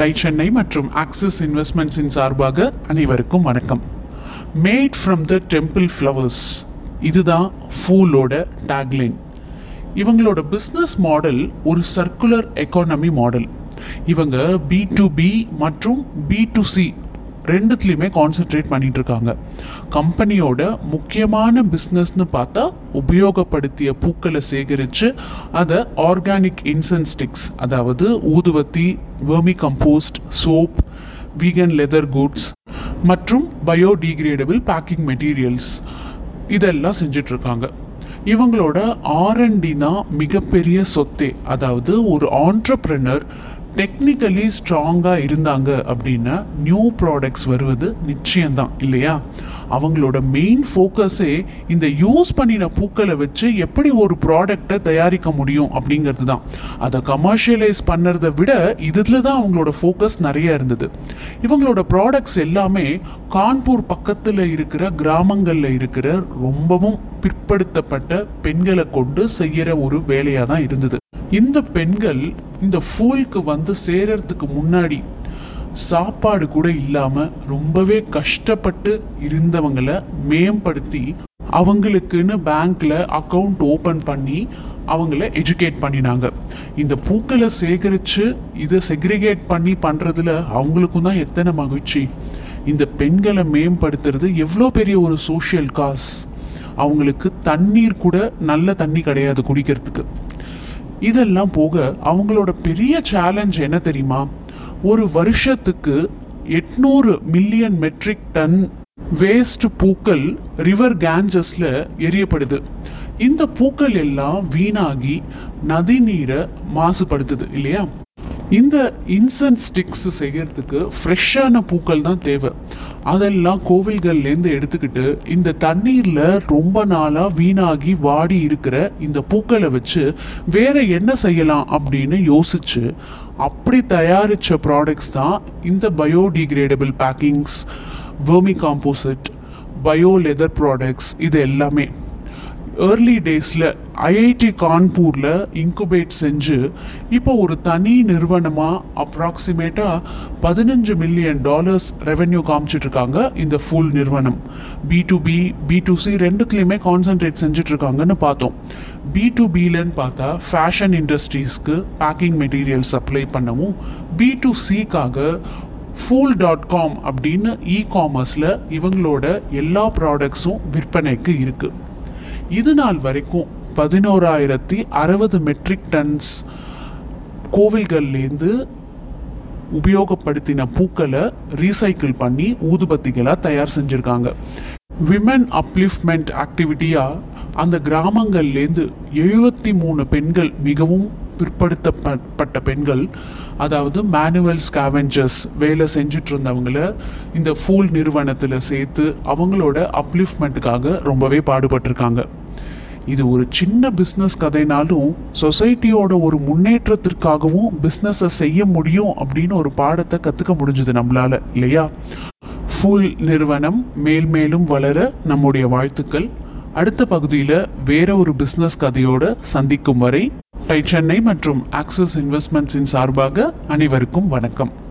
Tie Chennai மற்றும் axis இன்வெஸ்ட்மெண்ட்ஸின் சார்பாக அனைவருக்கும் வணக்கம். Made from the temple flowers இதுதான் ஃபூலோட டேக்லைன் இவங்களோட பிஸ்னஸ் மாடல் ஒரு சர்க்குலர் எக்கானமி மாடல் இவங்க பி டு பி மற்றும் பி டு சி ரெண்டுத்துலேயுமே கான்சென்ட்ரேட் பண்ணிட்டு இருக்காங்க கம்பெனியோட முக்கியமான பிஸ்னஸ்னு பார்த்தா உபயோகப்படுத்திய பூக்களை சேகரித்து அதை ஆர்கானிக் இன்சென்ஸ் ஸ்டிக்ஸ் அதாவது ஊதுவத்தி vermi compost soap vegan leather goods மற்றும் பயோடிகிரேடபிள் பேக்கிங் மெட்டீரியல்ஸ் இதெல்லாம் செஞ்சிட்ருக்காங்க இவங்களோட ஆர்என்டி தான் மிகப்பெரிய சொத்தே. அதாவது ஒரு ஆண்டர்ப்ரனர் டெக்னிக்கலி ஸ்ட்ராங்காக இருந்தாங்க அப்படின்னா நியூ ப்ராடக்ட்ஸ் வருவது நிச்சயம்தான் இல்லையா? அவங்களோட மெயின் ஃபோக்கஸே இந்த யூஸ் பண்ணின பூக்களை வச்சு எப்படி ஒரு ப்ராடக்டை தயாரிக்க முடியும் அப்படிங்கிறது தான். அதை கமர்ஷியலைஸ் பண்ணுறத விட இதில் தான் அவங்களோட ஃபோக்கஸ் நிறைய இருந்தது. இவங்களோட ப்ராடக்ட்ஸ் எல்லாமே கான்பூர் பக்கத்தில் இருக்கிற கிராமங்களில் இருக்கிற ரொம்பவும் பிற்படுத்தப்பட்ட பெண்களை கொண்டு செய்கிற ஒரு வேலையாக தான் இருந்தது. இந்த பெண்கள் இந்த ஃபூலுக்கு வந்து சேரறதுக்கு முன்னாடி சாப்பாடு கூட இல்லாமல் ரொம்பவே கஷ்டப்பட்டு இருந்தவங்களை மேம்படுத்தி அவங்களுக்குன்னு பேங்க்ல அக்கவுண்ட் ஓப்பன் பண்ணி அவங்கள எஜுகேட் பண்ணினாங்க. இந்த பூக்களை சேகரித்து இதை செக்ரிகேட் பண்ணி பண்ணுறதுல அவங்களுக்கும் தான் எத்தனை மகிழ்ச்சி. இந்த பெண்களை மேம்படுத்துறது எவ்வளோ பெரிய ஒரு சோஷியல் காஸ் அவங்களுக்கு தண்ணீர் கூட நல்ல தண்ணி கிடையாது குடிக்கிறதுக்கு. இதெல்லாம் போக அவங்களோட பெரிய சேலஞ்ச் என்ன தெரியுமா? ஒரு வருஷத்துக்கு எட்நூறு மில்லியன் மெட்ரிக் டன் வேஸ்ட் பூக்கள் ரிவர் கேஞ்சஸ்ல எரியப்படுது. இந்த பூக்கள் எல்லாம் வீணாகி நதி நீரை மாசுபடுத்துது இல்லையா? இந்த இன்சென்ட் ஸ்டிக்ஸ் செய்யறதுக்கு ஃப்ரெஷ்ஷான பூக்கள் தான் தேவை. அதெல்லாம் கோவில்கள்லேருந்து எடுத்துக்கிட்டு இந்த தண்ணீரில் ரொம்ப நாளாக வீணாகி வாடி இருக்கிற இந்த பூக்களை வச்சு வேற என்ன செய்யலாம் அப்படின்னு யோசிச்சு அப்படி தயாரித்த ப்ராடக்ட்ஸ் தான் இந்த biodegradable packings vermi composite bio leather products இது எல்லாமே. ஏர்லி டேஸில் ஐஐடி கான்பூரில் இன்குபேட் செஞ்சு இப்போ ஒரு தனி நிறுவனமாக அப்ராக்சிமேட்டாக பதினஞ்சு மில்லியன் டாலர்ஸ் ரெவென்யூ காமிச்சிட்ருக்காங்க இந்த ஃபுல் நிறுவனம். B to B B to C ரெண்டுத்துலேயுமே concentrate செஞ்சிட்ருக்காங்கன்னு பார்த்தோம். பி டு பிலன்னு பார்த்தா ஃபேஷன் இண்டஸ்ட்ரீஸ்க்கு பேக்கிங் மெட்டீரியல் சப்ளை பண்ணவும் பி டு சிக்காக ஃபூல் டாட் காம் அப்படின்னு இ காமர்ஸில் இவங்களோட எல்லா ப்ராடக்ட்ஸும் விற்பனைக்கு இருக்குது இது நாள் வரைக்கும் பதினோராயிரத்தி அறுபது மெட்ரிக் டன்ஸ் கோவில்கள்லேருந்து உபயோகப்படுத்தின பூக்களை ரீசைக்கிள் பண்ணி ஊதுபத்திகளாக தயார் செஞ்சுருக்காங்க. விமன் அப்லிஃப்ட்மெண்ட் ஆக்டிவிட்டியாக அந்த கிராமங்கள்லேருந்து எழுபத்தி மூணு பெண்கள் மிகவும் பிற்படுத்தப்பட்ட பெண்கள் அதாவது மேனுவல் ஸ்காவெஞ்சர்ஸ் வேலை செஞ்சுட்டு இருந்தவங்கள இந்த ஃபூல் நிறுவனத்தில் சேர்த்து அவங்களோட அப்லிஃப்ட்மெண்ட்டுக்காக ரொம்பவே பாடுபட்டிருக்காங்க. இது ஒரு சின்ன பிஸ்னஸ் கதைனாலும் சொசைட்டியோட ஒரு முன்னேற்றத்திற்காகவும் பிஸ்னஸை செய்ய முடியும் அப்படின்னு ஒரு பாடத்தை கற்றுக்க முடிஞ்சது நம்மளால இல்லையா? ஃபுல் நிறுவனம் மேல் மேலும் வளர நம்முடைய வாழ்த்துக்கள். அடுத்த பகுதியில் வேற ஒரு பிஸ்னஸ் கதையோடு சந்திக்கும் வரை டை சென்னை மற்றும் ஆக்சிஸ் இன்வெஸ்ட்மெண்ட்ஸின் சார்பாக அனைவருக்கும் வணக்கம்.